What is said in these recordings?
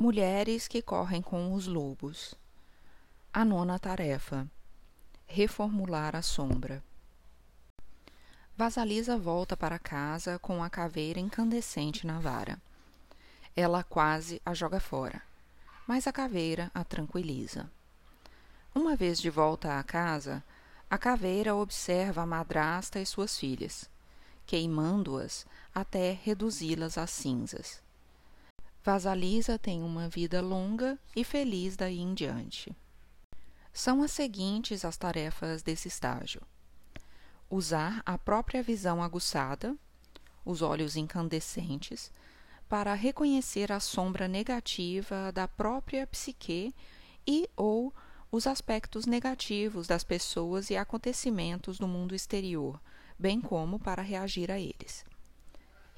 Mulheres que correm com os lobos. A nona tarefa: reformular a sombra. Vasalisa volta para casa com a caveira incandescente na vara. Ela quase a joga fora, mas a caveira a tranquiliza. Uma vez de volta à casa, a caveira observa a madrasta e suas filhas, queimando-as até reduzi-las a cinzas. Vasalisa tem uma vida longa e feliz daí em diante. São as seguintes as tarefas desse estágio: usar a própria visão aguçada, os olhos incandescentes, para reconhecer a sombra negativa da própria psique e ou os aspectos negativos das pessoas e acontecimentos do mundo exterior, bem como para reagir a eles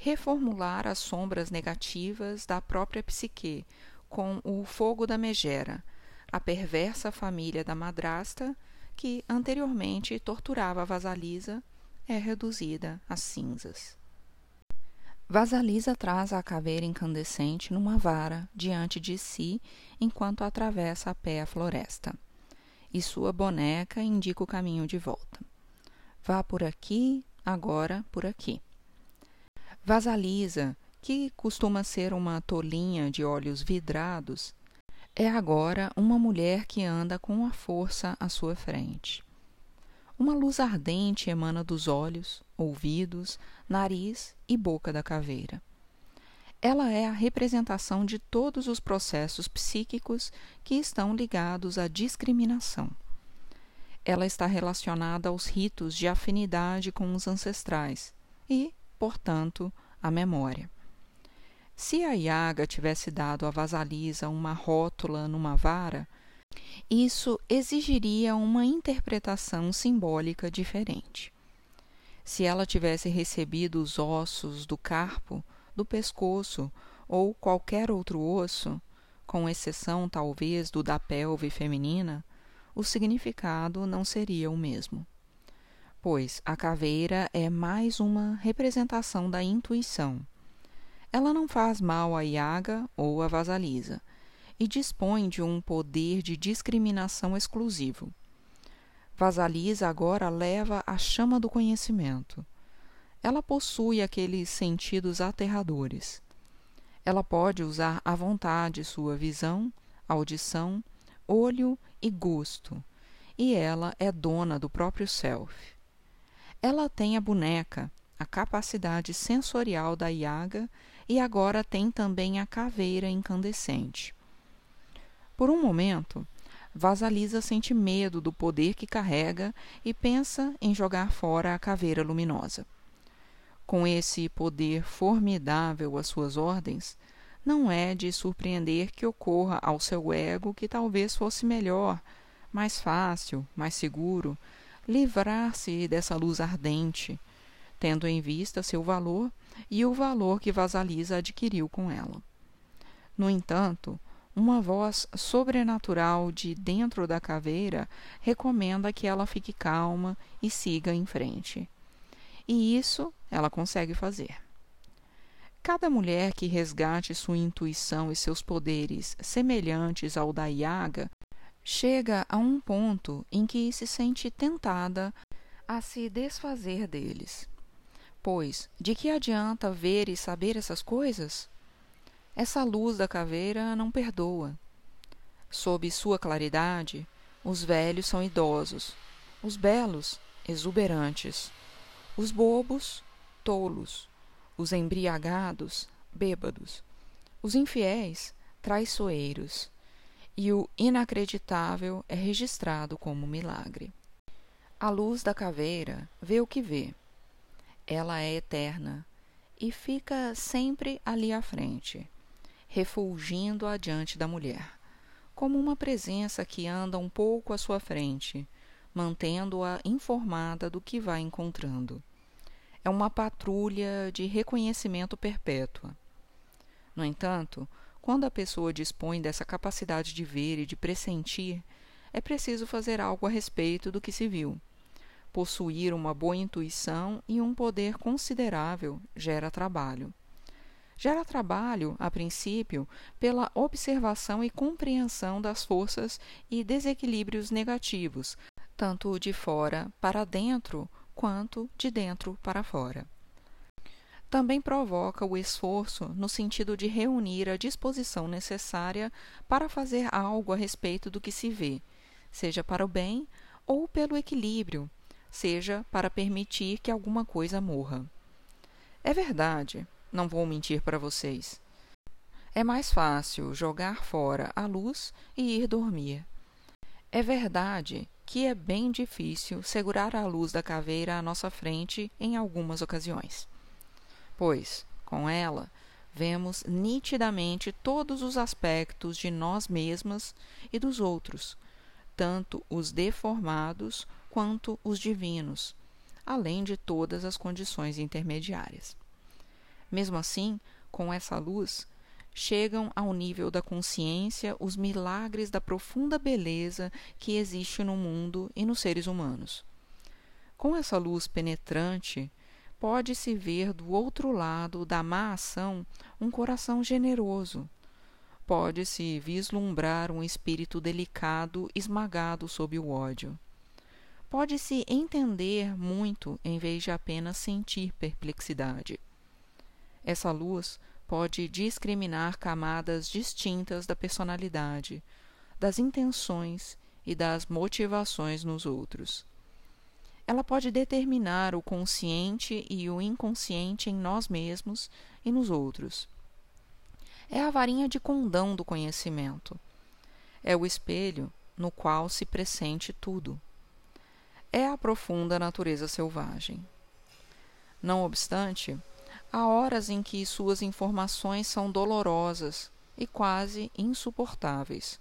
reformular as sombras negativas da própria psique com o fogo da megera, a perversa família da madrasta que anteriormente torturava Vasalisa é reduzida a cinzas. Vasalisa traz a caveira incandescente numa vara diante de si enquanto atravessa a pé a floresta. E sua boneca indica o caminho de volta. Vá por aqui, agora por aqui. Vasalisa, que costuma ser uma tolinha de olhos vidrados, é agora uma mulher que anda com a força à sua frente. Uma luz ardente emana dos olhos, ouvidos, nariz e boca da caveira. Ela é a representação de todos os processos psíquicos que estão ligados à discriminação. Ela está relacionada aos ritos de afinidade com os ancestrais e, portanto, a memória. Se a Iaga tivesse dado à vasalisa uma rótula numa vara, isso exigiria uma interpretação simbólica diferente. Se ela tivesse recebido os ossos do carpo, do pescoço ou qualquer outro osso, com exceção talvez do da pelve feminina, o significado não seria o mesmo pois a caveira é mais uma representação da intuição. Ela não faz mal à Iaga ou à Vasalisa e dispõe de um poder de discriminação exclusivo. Vasalisa agora leva a chama do conhecimento. Ela possui aqueles sentidos aterradores. Ela pode usar à vontade sua visão, audição, olho e gosto, e ela é dona do próprio self. Ela tem a boneca, a capacidade sensorial da Iaga e agora tem também a caveira incandescente. Por um momento, Vasalisa sente medo do poder que carrega e pensa em jogar fora a caveira luminosa. Com esse poder formidável às suas ordens, não é de surpreender que ocorra ao seu ego que talvez fosse melhor, mais fácil, mais seguro, livrar-se dessa luz ardente, tendo em vista seu valor e o valor que Vasalisa adquiriu com ela. No entanto, uma voz sobrenatural de dentro da caveira recomenda que ela fique calma e siga em frente. E isso ela consegue fazer. Cada mulher que resgate sua intuição e seus poderes semelhantes ao da Iaga chega a um ponto em que se sente tentada a se desfazer deles. Pois, de que adianta ver e saber essas coisas? Essa luz da caveira não perdoa. Sob sua claridade, os velhos são idosos, os belos, exuberantes, os bobos, tolos, os embriagados, bêbados, os infiéis, traiçoeiros, e o inacreditável é registrado como milagre. A luz da caveira vê o que vê. Ela é eterna e fica sempre ali à frente, refulgindo adiante da mulher, como uma presença que anda um pouco à sua frente, mantendo-a informada do que vai encontrando. É uma patrulha de reconhecimento perpétua. No entanto, quando a pessoa dispõe dessa capacidade de ver e de pressentir, é preciso fazer algo a respeito do que se viu. Possuir uma boa intuição e um poder considerável gera trabalho. gera trabalho, a princípio, pela observação e compreensão das forças e desequilíbrios negativos, tanto de fora para dentro quanto de dentro para fora. Também provoca o esforço no sentido de reunir a disposição necessária para fazer algo a respeito do que se vê, seja para o bem ou pelo equilíbrio, seja para permitir que alguma coisa morra. É verdade, não vou mentir para vocês. É mais fácil jogar fora a luz e ir dormir. É verdade que é bem difícil segurar a luz da caveira à nossa frente em algumas ocasiões. Pois, com ela, vemos nitidamente todos os aspectos de nós mesmas e dos outros, tanto os deformados quanto os divinos, além de todas as condições intermediárias. Mesmo assim, com essa luz, chegam ao nível da consciência os milagres da profunda beleza que existe no mundo e nos seres humanos. Com essa luz penetrante, pode-se ver do outro lado da má ação um coração generoso. Pode-se vislumbrar um espírito delicado esmagado sob o ódio. Pode-se entender muito em vez de apenas sentir perplexidade. Essa luz pode discriminar camadas distintas da personalidade, das intenções e das motivações nos outros. Ela pode determinar o consciente e o inconsciente em nós mesmos e nos outros. É a varinha de condão do conhecimento. É o espelho no qual se pressente tudo. É a profunda natureza selvagem. Não obstante, Há horas em que suas informações são dolorosas e quase insuportáveis,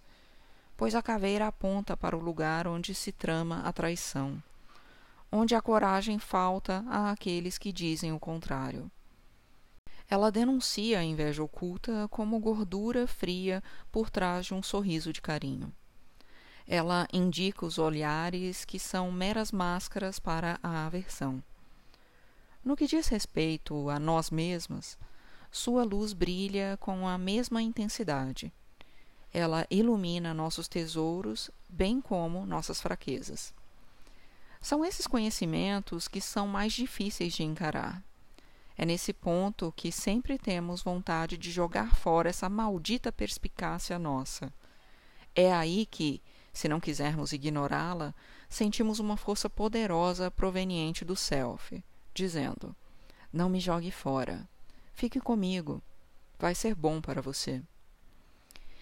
pois a caveira aponta para o lugar onde se trama a traição, onde a coragem falta àqueles que dizem o contrário. Ela denuncia a inveja oculta como gordura fria por trás de um sorriso de carinho. Ela indica os olhares que são meras máscaras para a aversão. No que diz respeito a nós mesmas, sua luz brilha com a mesma intensidade. Ela ilumina nossos tesouros, bem como nossas fraquezas. São esses conhecimentos que são mais difíceis de encarar. É nesse ponto que sempre temos vontade de jogar fora essa maldita perspicácia nossa. É aí que, se não quisermos ignorá-la, sentimos uma força poderosa proveniente do self dizendo: Não me jogue fora. Fique comigo. Vai ser bom para você.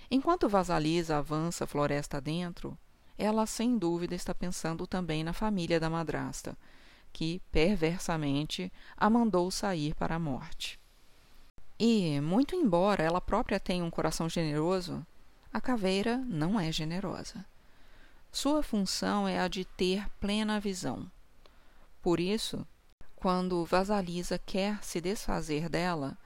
Enquanto Vasalisa avança floresta dentro, ela sem dúvida está pensando também na família da madrasta, que, perversamente, a mandou sair para a morte. E, muito embora ela própria tenha um coração generoso, a caveira não é generosa. Sua função é a de ter plena visão. Por isso, quando Vasalisa quer se desfazer dela,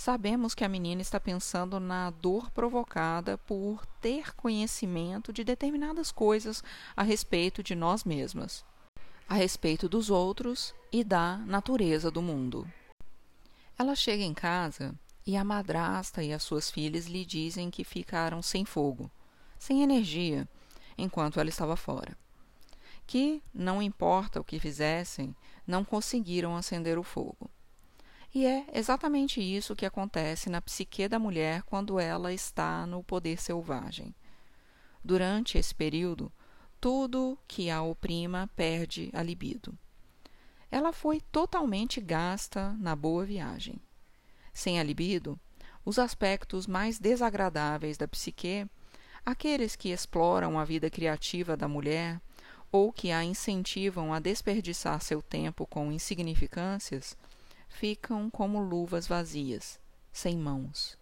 sabemos que a menina está pensando na dor provocada por ter conhecimento de determinadas coisas a respeito de nós mesmas, a respeito dos outros e da natureza do mundo. Ela chega em casa e a madrasta e as suas filhas lhe dizem que ficaram sem fogo, sem energia, enquanto ela estava fora que, não importa o que fizessem, não conseguiram acender o fogo. E é exatamente isso que acontece na psique da mulher quando ela está no poder selvagem. Durante esse período, tudo que a oprima perde a libido. Ela foi totalmente gasta na boa viagem. Sem a libido, os aspectos mais desagradáveis da psique, aqueles que exploram a vida criativa da mulher, ou que a incentivam a desperdiçar seu tempo com insignificâncias, ficam como luvas vazias, sem mãos.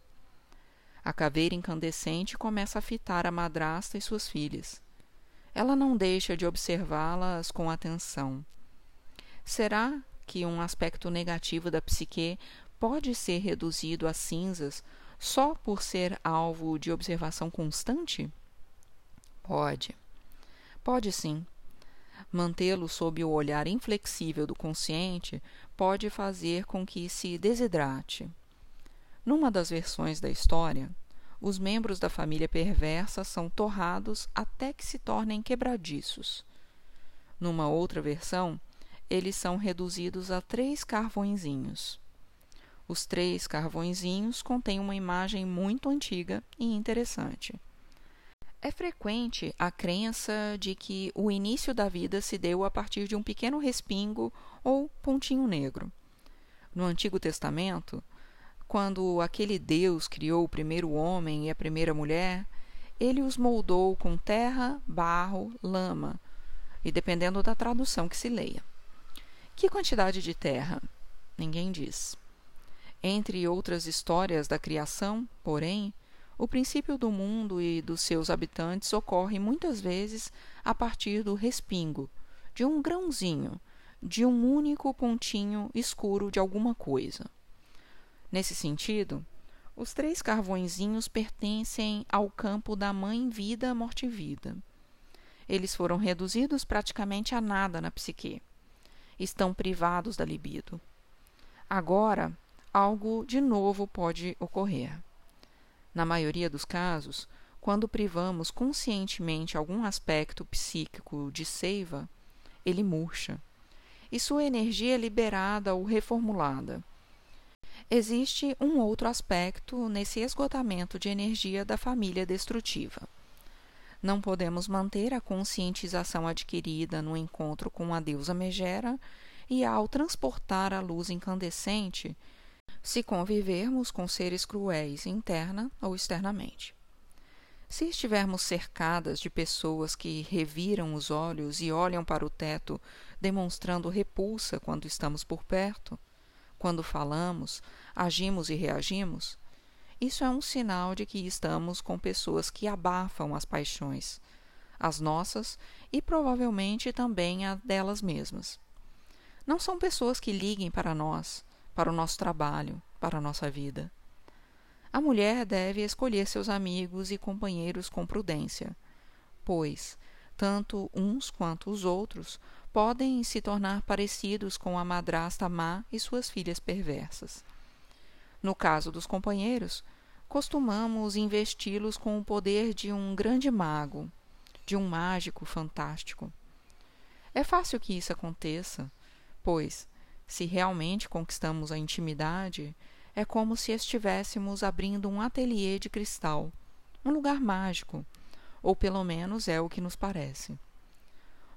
A caveira incandescente começa a fitar a madrasta e suas filhas. Ela não deixa de observá-las com atenção. Será que um aspecto negativo da psique pode ser reduzido a cinzas só por ser alvo de observação constante? Pode. Pode sim. Mantê-lo sob o olhar inflexível do consciente pode fazer com que se desidrate. Numa das versões da história, os membros da família perversa são torrados até que se tornem quebradiços. Numa outra versão, eles são reduzidos a três carvõezinhos. Os três carvõezinhos contêm uma imagem muito antiga e interessante. É frequente a crença de que o início da vida se deu a partir de um pequeno respingo ou pontinho negro. No Antigo Testamento, quando aquele Deus criou o primeiro homem e a primeira mulher, ele os moldou com terra, barro, lama, e dependendo da tradução que se leia. Que quantidade de terra? Ninguém diz. Entre outras histórias da criação, porém, o princípio do mundo e dos seus habitantes ocorre muitas vezes a partir do respingo, de um grãozinho, de um único pontinho escuro de alguma coisa. Nesse sentido, os três carvõezinhos pertencem ao campo da mãe vida morte vida. Eles foram reduzidos praticamente a nada na psique. Estão privados da libido. Agora, algo de novo pode ocorrer. Na maioria dos casos, quando privamos conscientemente algum aspecto psíquico de seiva, ele murcha, e sua energia é liberada ou reformulada. Existe um outro aspecto nesse esgotamento de energia da família destrutiva. Não podemos manter a conscientização adquirida no encontro com a deusa Megera e ao transportar a luz incandescente se convivermos com seres cruéis interna ou externamente. Se estivermos cercadas de pessoas que reviram os olhos e olham para o teto, demonstrando repulsa quando estamos por perto, quando falamos, agimos e reagimos, isso é um sinal de que estamos com pessoas que abafam as paixões, as nossas e provavelmente também a delas mesmas. Não são pessoas que liguem para nós, para o nosso trabalho, para a nossa vida. A mulher deve escolher seus amigos e companheiros com prudência, pois tanto uns quanto os outros podem se tornar parecidos com a madrasta má e suas filhas perversas. No caso dos companheiros, costumamos investi-los com o poder de um grande mago, de um mágico fantástico. É fácil que isso aconteça, pois se realmente conquistamos a intimidade, é como se estivéssemos abrindo um ateliê de cristal, um lugar mágico, ou pelo menos é o que nos parece.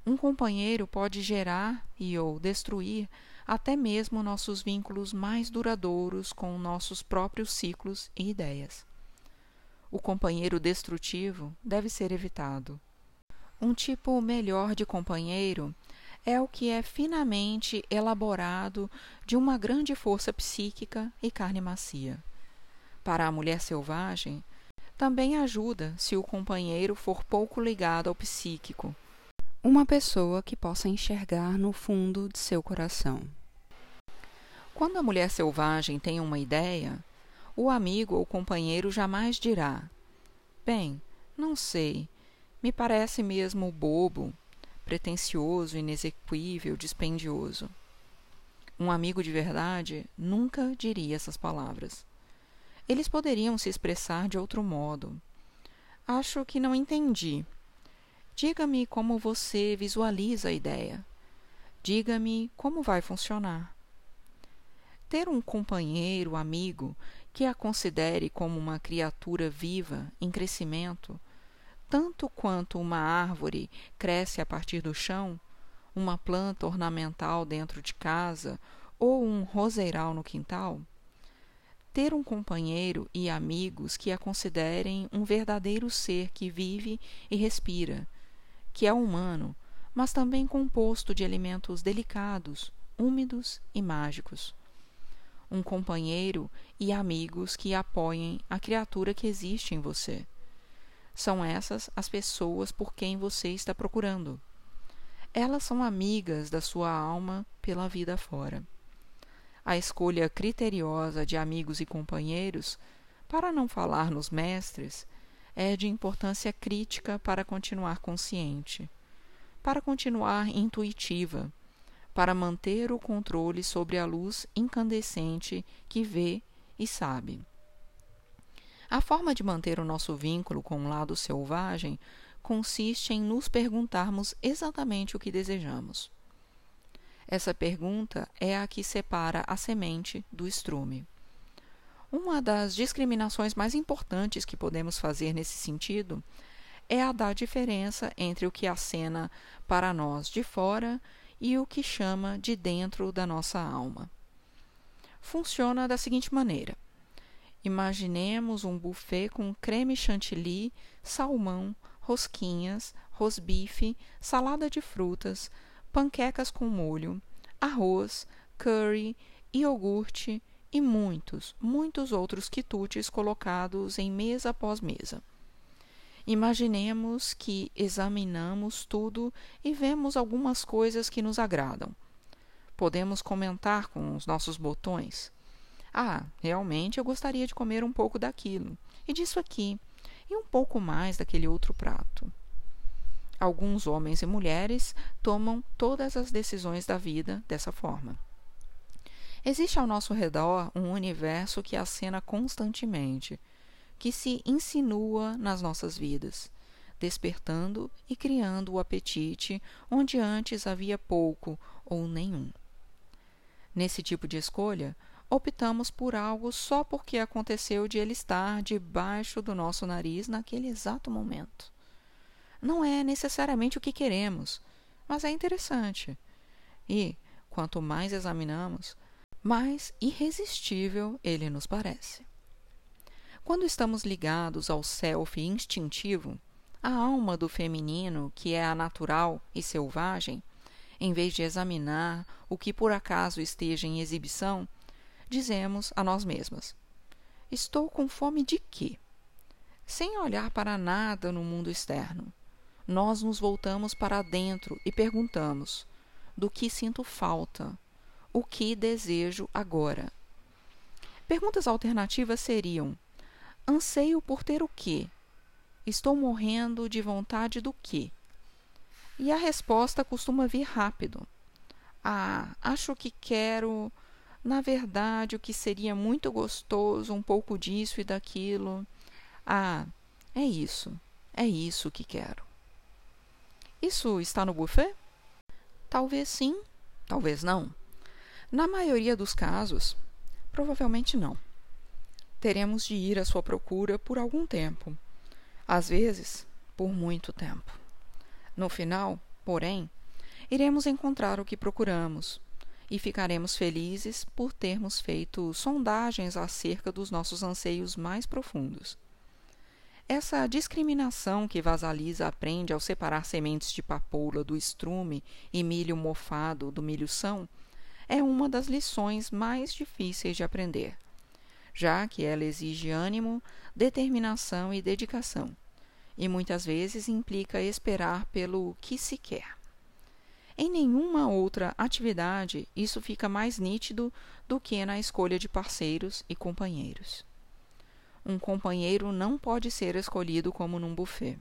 Um companheiro pode gerar e ou destruir até mesmo nossos vínculos mais duradouros com nossos próprios ciclos e ideias. O companheiro destrutivo deve ser evitado. Um tipo melhor de companheiro é o que é finamente elaborado de uma grande força psíquica e carne macia. Para a mulher selvagem, também ajuda se o companheiro for pouco ligado ao psíquico, uma pessoa que possa enxergar no fundo de seu coração. Quando a mulher selvagem tem uma ideia, o amigo ou companheiro jamais dirá: Bem, não sei, me parece mesmo bobo, pretensioso, inexequível, dispendioso. Um amigo de verdade nunca diria essas palavras. Eles poderiam se expressar de outro modo. Acho que não entendi. Diga-me como você visualiza a ideia. Diga-me como vai funcionar. Ter um companheiro, amigo, que a considere como uma criatura viva, em crescimento, tanto quanto uma árvore cresce a partir do chão, uma planta ornamental dentro de casa ou um roseiral no quintal, ter um companheiro e amigos que a considerem um verdadeiro ser que vive e respira, que é humano, mas também composto de elementos delicados, úmidos e mágicos. Um companheiro e amigos que apoiem a criatura que existe em você são essas as pessoas por quem você está procurando. Elas são amigas da sua alma pela vida fora. A escolha criteriosa de amigos e companheiros, para não falar nos mestres, é de importância crítica para continuar consciente, para continuar intuitiva, para manter o controle sobre a luz incandescente que vê e sabe. A forma de manter o nosso vínculo com o lado selvagem consiste em nos perguntarmos exatamente o que desejamos. Essa pergunta é a que separa a semente do estrume. Uma das discriminações mais importantes que podemos fazer nesse sentido é a da diferença entre o que acena para nós de fora e o que chama de dentro da nossa alma. Funciona da seguinte maneira: imaginemos um buffet com creme chantilly, salmão, rosquinhas, rosbife, salada de frutas, panquecas com molho, arroz, curry, iogurte e muitos, muitos outros quitutes colocados em mesa após mesa. Imaginemos que examinamos tudo e vemos algumas coisas que nos agradam. Podemos comentar com os nossos botões. Ah, realmente eu gostaria de comer um pouco daquilo, e disso aqui, e um pouco mais daquele outro prato. Alguns homens e mulheres tomam todas as decisões da vida dessa forma. Existe ao nosso redor um universo que acena constantemente, que se insinua nas nossas vidas, despertando e criando o apetite onde antes havia pouco ou nenhum. Nesse tipo de escolha, optamos por algo só porque aconteceu de ele estar debaixo do nosso nariz naquele exato momento. Não é necessariamente o que queremos, mas é interessante. E, quanto mais examinamos, mais irresistível ele nos parece. Quando estamos ligados ao self instintivo, a alma do feminino, que é a natural e selvagem, em vez de examinar o que por acaso esteja em exibição, dizemos a nós mesmas: Estou com fome de quê? Sem olhar para nada no mundo externo, nós nos voltamos para dentro e perguntamos: Do que sinto falta? o que desejo agora. Perguntas alternativas seriam: anseio por ter o quê? Estou morrendo de vontade do quê? E a resposta costuma vir rápido. Ah, acho que quero. Na verdade, o que seria muito gostoso, um pouco disso e daquilo. Ah, é isso. É isso que quero. Isso está no buffet? Talvez sim, talvez não. Na maioria dos casos, provavelmente não. Teremos de ir à sua procura por algum tempo, às vezes por muito tempo. No final, porém, iremos encontrar o que procuramos e ficaremos felizes por termos feito sondagens acerca dos nossos anseios mais profundos. Essa discriminação que Vasalisa aprende ao separar sementes de papoula do estrume e milho mofado do milho são é uma das lições mais difíceis de aprender, já que ela exige ânimo, determinação e dedicação, e muitas vezes implica esperar pelo que se quer. Em nenhuma outra atividade isso fica mais nítido do que na escolha de parceiros e companheiros. Um companheiro não pode ser escolhido como num buffet.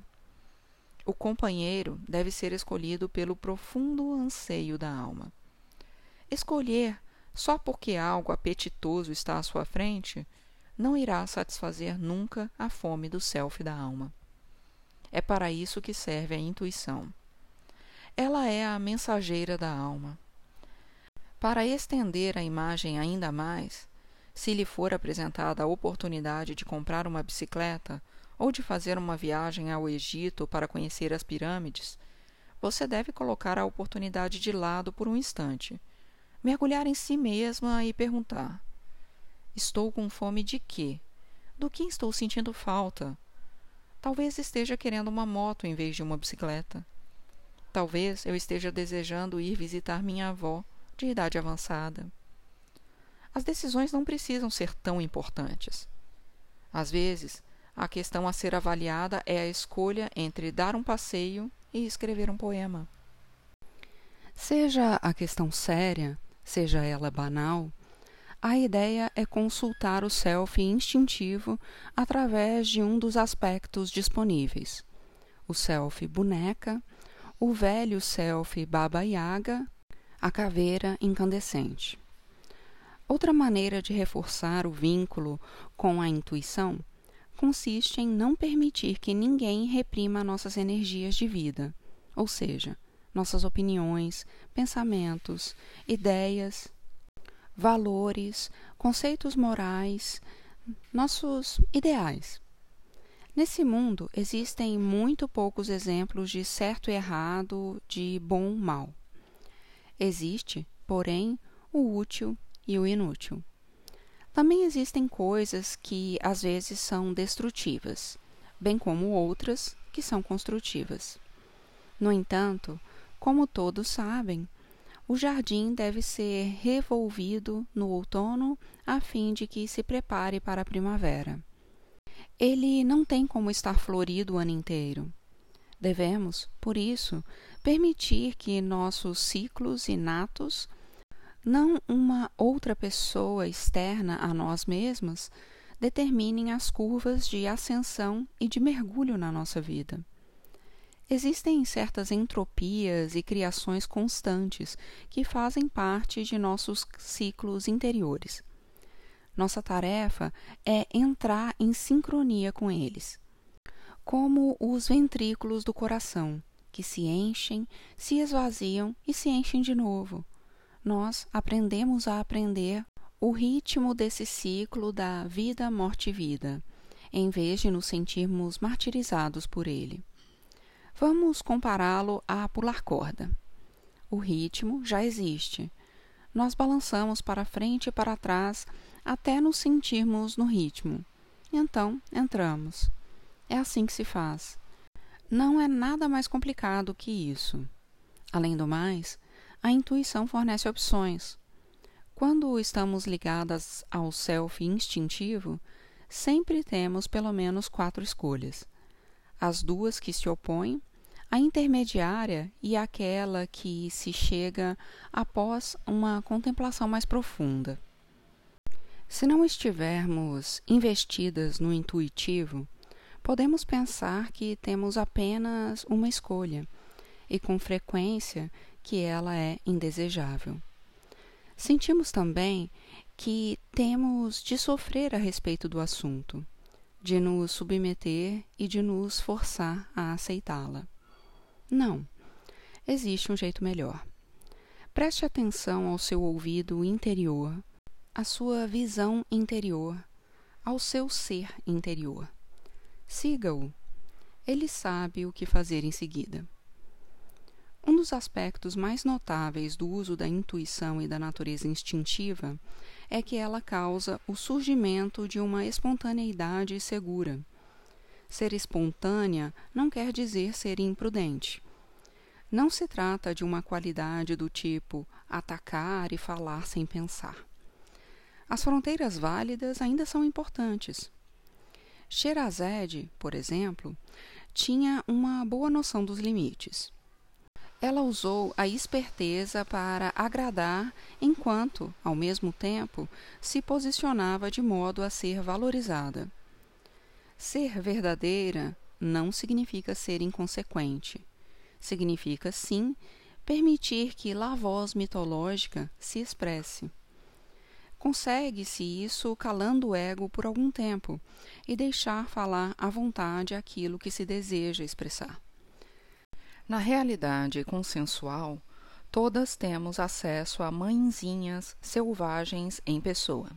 O companheiro deve ser escolhido pelo profundo anseio da alma. Escolher só porque algo apetitoso está à sua frente não irá satisfazer nunca a fome do self da alma. É para isso que serve a intuição. Ela é a mensageira da alma. Para estender a imagem ainda mais, se lhe for apresentada a oportunidade de comprar uma bicicleta ou de fazer uma viagem ao Egito para conhecer as pirâmides, você deve colocar a oportunidade de lado por um instante mergulhar em si mesma e perguntar: Estou com fome de quê? Do que estou sentindo falta? Talvez esteja querendo uma moto em vez de uma bicicleta. Talvez eu esteja desejando ir visitar minha avó, de idade avançada. As decisões não precisam ser tão importantes. Às vezes, a questão a ser avaliada é a escolha entre dar um passeio e escrever um poema. Seja a questão séria, seja ela banal, a ideia é consultar o self instintivo através de um dos aspectos disponíveis: o self boneca, o velho self baba yaga, a caveira incandescente. Outra maneira de reforçar o vínculo com a intuição consiste em não permitir que ninguém reprima nossas energias de vida, ou seja, nossas opiniões, pensamentos, ideias, valores, conceitos morais, nossos ideais. Nesse mundo existem muito poucos exemplos de certo e errado, de bom e mal. Existe, porém, o útil e o inútil. Também existem coisas que às vezes são destrutivas, bem como outras que são construtivas. No entanto, como todos sabem, o jardim deve ser revolvido no outono a fim de que se prepare para a primavera. Ele não tem como estar florido o ano inteiro. Devemos, por isso, permitir que nossos ciclos inatos não uma outra pessoa externa a nós mesmas, determinem as curvas de ascensão e de mergulho na nossa vida. Existem certas entropias e criações constantes que fazem parte de nossos ciclos interiores. Nossa tarefa é entrar em sincronia com eles, como os ventrículos do coração, que se enchem, se esvaziam e se enchem de novo nós aprendemos a aprender o ritmo desse ciclo da vida, morte e vida, em vez de nos sentirmos martirizados por ele. Vamos compará-lo a pular corda. O ritmo já existe. Nós balançamos para frente e para trás até nos sentirmos no ritmo. Então, entramos. É assim que se faz. Não é nada mais complicado que isso. Além do mais, a intuição fornece opções. Quando estamos ligadas ao self instintivo, sempre temos pelo menos quatro escolhas: as duas que se opõem, a intermediária e aquela que se chega após uma contemplação mais profunda. Se não estivermos investidas no intuitivo, podemos pensar que temos apenas uma escolha e, com frequência, que ela é indesejável. Sentimos também que temos de sofrer a respeito do assunto, de nos submeter e de nos forçar a aceitá-la. Não, existe um jeito melhor. Preste atenção ao seu ouvido interior, à sua visão interior, ao seu ser interior. Siga-o. Ele sabe o que fazer em seguida. Um dos aspectos mais notáveis do uso da intuição e da natureza instintiva é que ela causa o surgimento de uma espontaneidade segura. Ser espontânea não quer dizer ser imprudente. Não se trata de uma qualidade do tipo atacar e falar sem pensar. As fronteiras válidas ainda são importantes. Sherazade, por exemplo, tinha uma boa noção dos limites. Ela usou a esperteza para agradar, enquanto, ao mesmo tempo, se posicionava de modo a ser valorizada. Ser verdadeira não significa ser inconsequente. Significa, sim, permitir que lá voz mitológica se expresse. Consegue-se isso calando o ego por algum tempo e deixar falar à vontade aquilo que se deseja expressar. Na realidade consensual, todas temos acesso a mãezinhas selvagens em pessoa.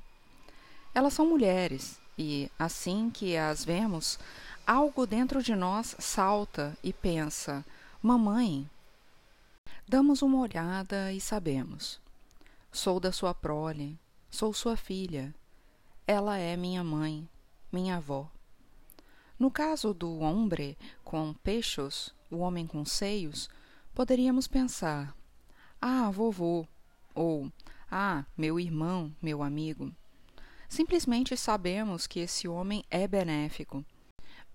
Elas são mulheres e, assim que as vemos, algo dentro de nós salta e pensa: Mamãe. Damos uma olhada e sabemos. Sou da sua prole, sou sua filha. Ela é minha mãe, minha avó. No caso do hombre com peixos, o homem com seios, poderíamos pensar: Ah, vovô, ou Ah, meu irmão, meu amigo. Simplesmente sabemos que esse homem é benéfico.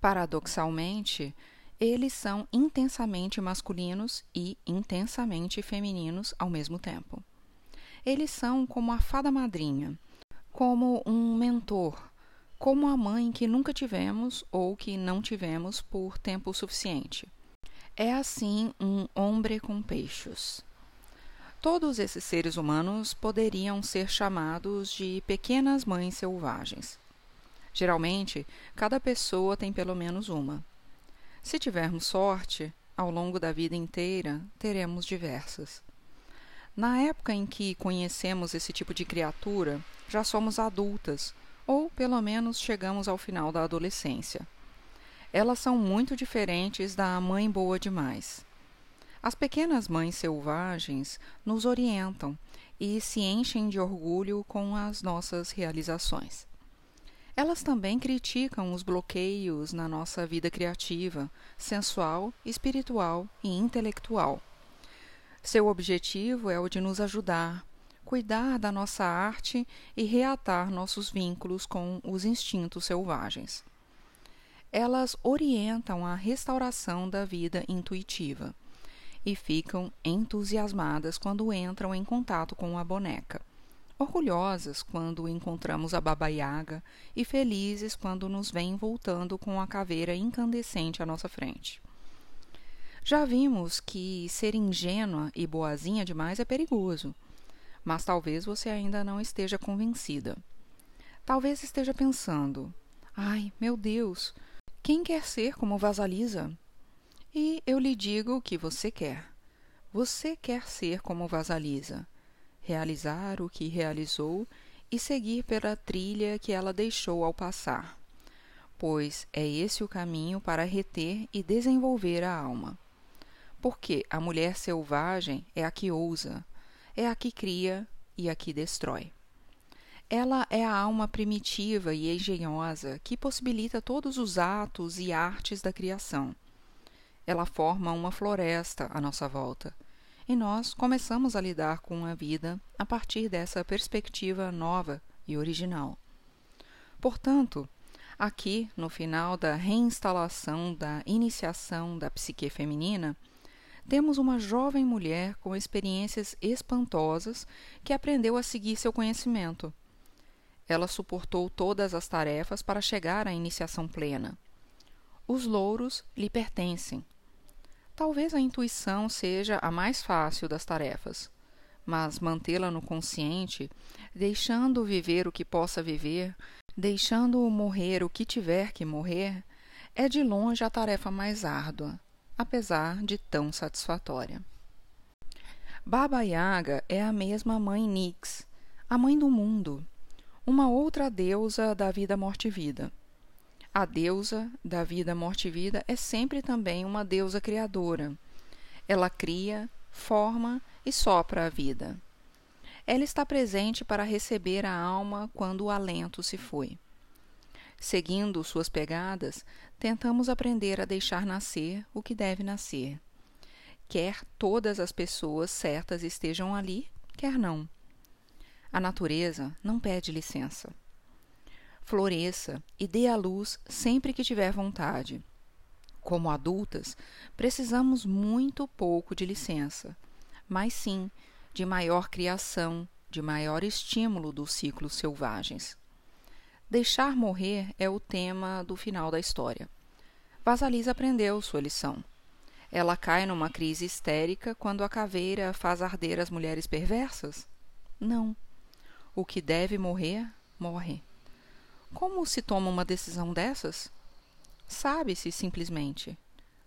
Paradoxalmente, eles são intensamente masculinos e intensamente femininos ao mesmo tempo. Eles são como a fada madrinha, como um mentor, como a mãe que nunca tivemos ou que não tivemos por tempo suficiente. É assim um homem com peixes. Todos esses seres humanos poderiam ser chamados de pequenas mães selvagens. Geralmente, cada pessoa tem pelo menos uma. Se tivermos sorte, ao longo da vida inteira, teremos diversas. Na época em que conhecemos esse tipo de criatura, já somos adultas, ou pelo menos chegamos ao final da adolescência. Elas são muito diferentes da mãe boa demais. As pequenas mães selvagens nos orientam e se enchem de orgulho com as nossas realizações. Elas também criticam os bloqueios na nossa vida criativa, sensual, espiritual e intelectual. Seu objetivo é o de nos ajudar, cuidar da nossa arte e reatar nossos vínculos com os instintos selvagens. Elas orientam a restauração da vida intuitiva e ficam entusiasmadas quando entram em contato com a boneca, orgulhosas quando encontramos a Baba Yaga e felizes quando nos vêm voltando com a caveira incandescente à nossa frente. Já vimos que ser ingênua e boazinha demais é perigoso, mas talvez você ainda não esteja convencida. Talvez esteja pensando: ai, meu Deus, quem quer ser como Vasalisa? E eu lhe digo o que você quer. Você quer ser como Vasalisa, realizar o que realizou e seguir pela trilha que ela deixou ao passar, pois é esse o caminho para reter e desenvolver a alma. Porque a mulher selvagem é a que ousa, é a que cria e a que destrói. Ela é a alma primitiva e engenhosa que possibilita todos os atos e artes da criação ela forma uma floresta à nossa volta. E nós começamos a lidar com a vida a partir dessa perspectiva nova e original. Portanto, aqui, no final da reinstalação da iniciação da psique feminina, temos uma jovem mulher com experiências espantosas que aprendeu a seguir seu conhecimento. Ela suportou todas as tarefas para chegar à iniciação plena. Os louros lhe pertencem, Talvez a intuição seja a mais fácil das tarefas, mas mantê-la no consciente, deixando viver o que possa viver, deixando-o morrer o que tiver que morrer, é de longe a tarefa mais árdua, apesar de tão satisfatória. Baba Yaga é a mesma mãe Nix, a mãe do mundo, uma outra deusa da vida morte e vida. A deusa da vida, morte e vida é sempre também uma deusa criadora. Ela cria, forma e sopra a vida. Ela está presente para receber a alma quando o alento se foi. Seguindo suas pegadas, tentamos aprender a deixar nascer o que deve nascer. Quer todas as pessoas certas estejam ali, quer não. A natureza não pede licença floresça e dê à luz sempre que tiver vontade. Como adultas, precisamos muito pouco de licença, mas sim de maior criação, de maior estímulo dos ciclos selvagens. Deixar morrer é o tema do final da história. Vasalisa aprendeu sua lição. Ela cai numa crise histérica quando a caveira faz arder as mulheres perversas? Não. O que deve morrer, morre. Como se toma uma decisão dessas? Sabe-se simplesmente.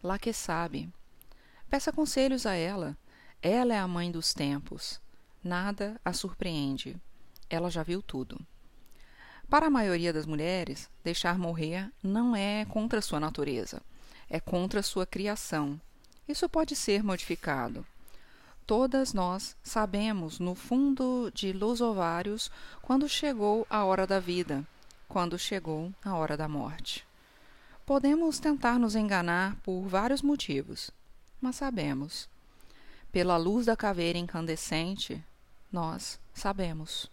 Lá que sabe. Peça conselhos a ela. Ela é a mãe dos tempos. Nada a surpreende. Ela já viu tudo. Para a maioria das mulheres, deixar morrer não é contra sua natureza, é contra sua criação. Isso pode ser modificado. Todas nós sabemos no fundo de los ovários quando chegou a hora da vida quando chegou a hora da morte. Podemos tentar nos enganar por vários motivos, mas sabemos. Pela luz da caveira incandescente, nós sabemos.